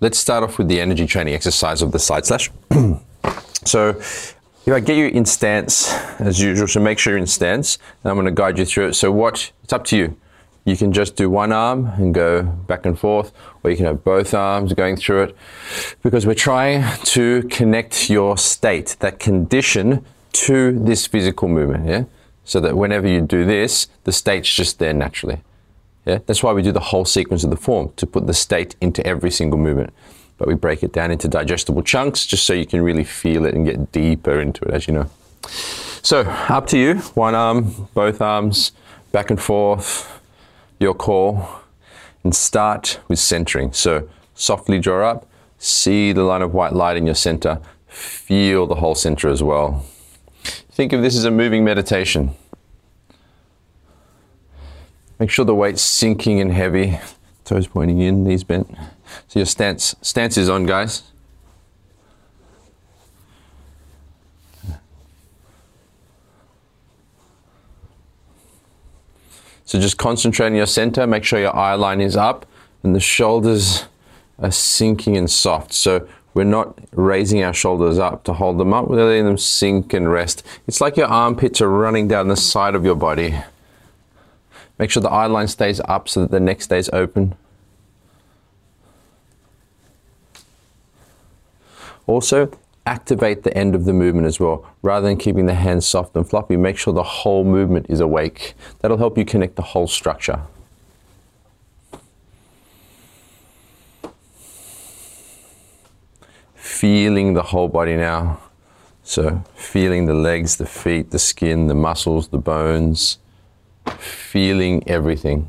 let's start off with the energy training exercise of the side slash. so if I get you in stance as usual, so make sure you're in stance, and I'm going to guide you through it. So what? It's up to you. You can just do one arm and go back and forth, or you can have both arms going through it, because we're trying to connect your state, that condition, to this physical movement. Yeah so that whenever you do this, the state's just there naturally. Yeah? That's why we do the whole sequence of the form, to put the state into every single movement. But we break it down into digestible chunks just so you can really feel it and get deeper into it, as you know. So, up to you. One arm, both arms, back and forth, your core. And start with centering. So, softly draw up, see the line of white light in your center, feel the whole center as well. Think of this as a moving meditation. Make sure the weight's sinking and heavy, toes pointing in, knees bent. So your stance stance is on, guys. So just concentrate on your center, make sure your eye line is up and the shoulders are sinking and soft. So we're not raising our shoulders up to hold them up, we're letting them sink and rest. It's like your armpits are running down the side of your body. Make sure the eye line stays up so that the neck stays open. Also, activate the end of the movement as well. Rather than keeping the hands soft and floppy, make sure the whole movement is awake. That'll help you connect the whole structure. feeling the whole body now. So, feeling the legs, the feet, the skin, the muscles, the bones, feeling everything.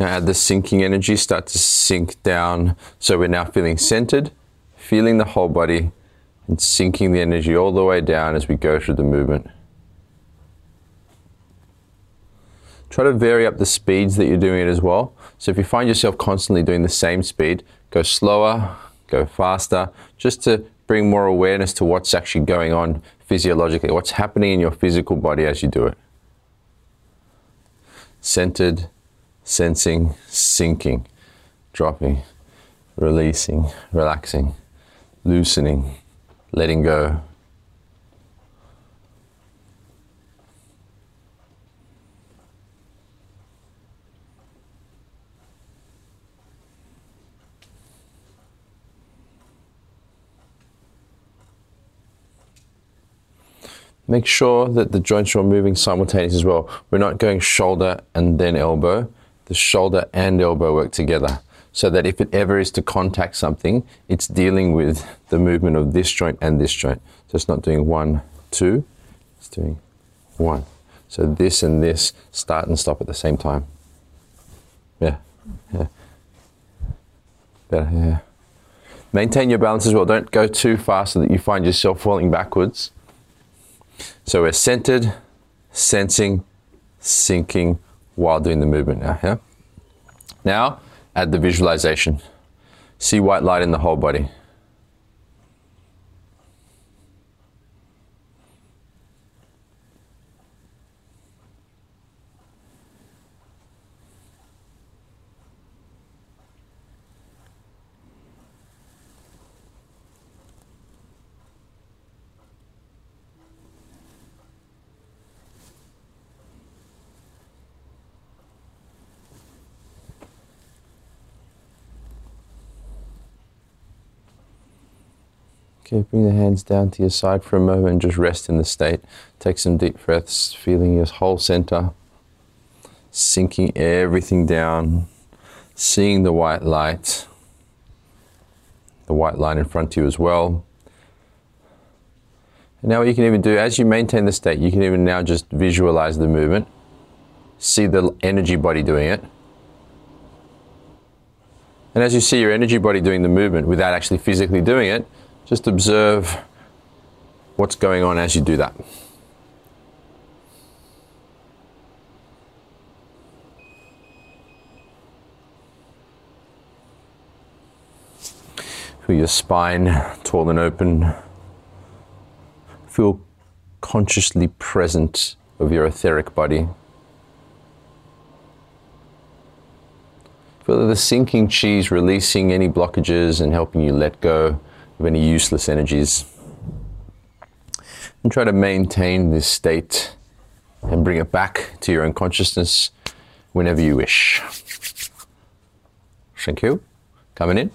Now add the sinking energy, start to sink down. So we're now feeling centered, feeling the whole body, and sinking the energy all the way down as we go through the movement. Try to vary up the speeds that you're doing it as well. So if you find yourself constantly doing the same speed, go slower, go faster, just to bring more awareness to what's actually going on physiologically, what's happening in your physical body as you do it. Centered, sensing, sinking, dropping, releasing, relaxing, loosening, letting go. Make sure that the joints are moving simultaneously as well. We're not going shoulder and then elbow the shoulder and elbow work together so that if it ever is to contact something, it's dealing with the movement of this joint and this joint. So it's not doing one, two, it's doing one. So this and this start and stop at the same time. Yeah, yeah. Better, yeah. Maintain your balance as well. Don't go too fast so that you find yourself falling backwards. So we're centered, sensing, sinking, while doing the movement now. Yeah? Now, add the visualization. See white light in the whole body. Okay, bring the hands down to your side for a moment and just rest in the state. Take some deep breaths, feeling your whole center, sinking everything down, seeing the white light, the white line in front of you as well. And now, what you can even do as you maintain the state, you can even now just visualize the movement, see the energy body doing it. And as you see your energy body doing the movement without actually physically doing it, just observe what's going on as you do that. Feel your spine tall and open. Feel consciously present of your etheric body. Feel the sinking chi's releasing any blockages and helping you let go of any useless energies. And try to maintain this state and bring it back to your own consciousness whenever you wish. Thank you. Coming in.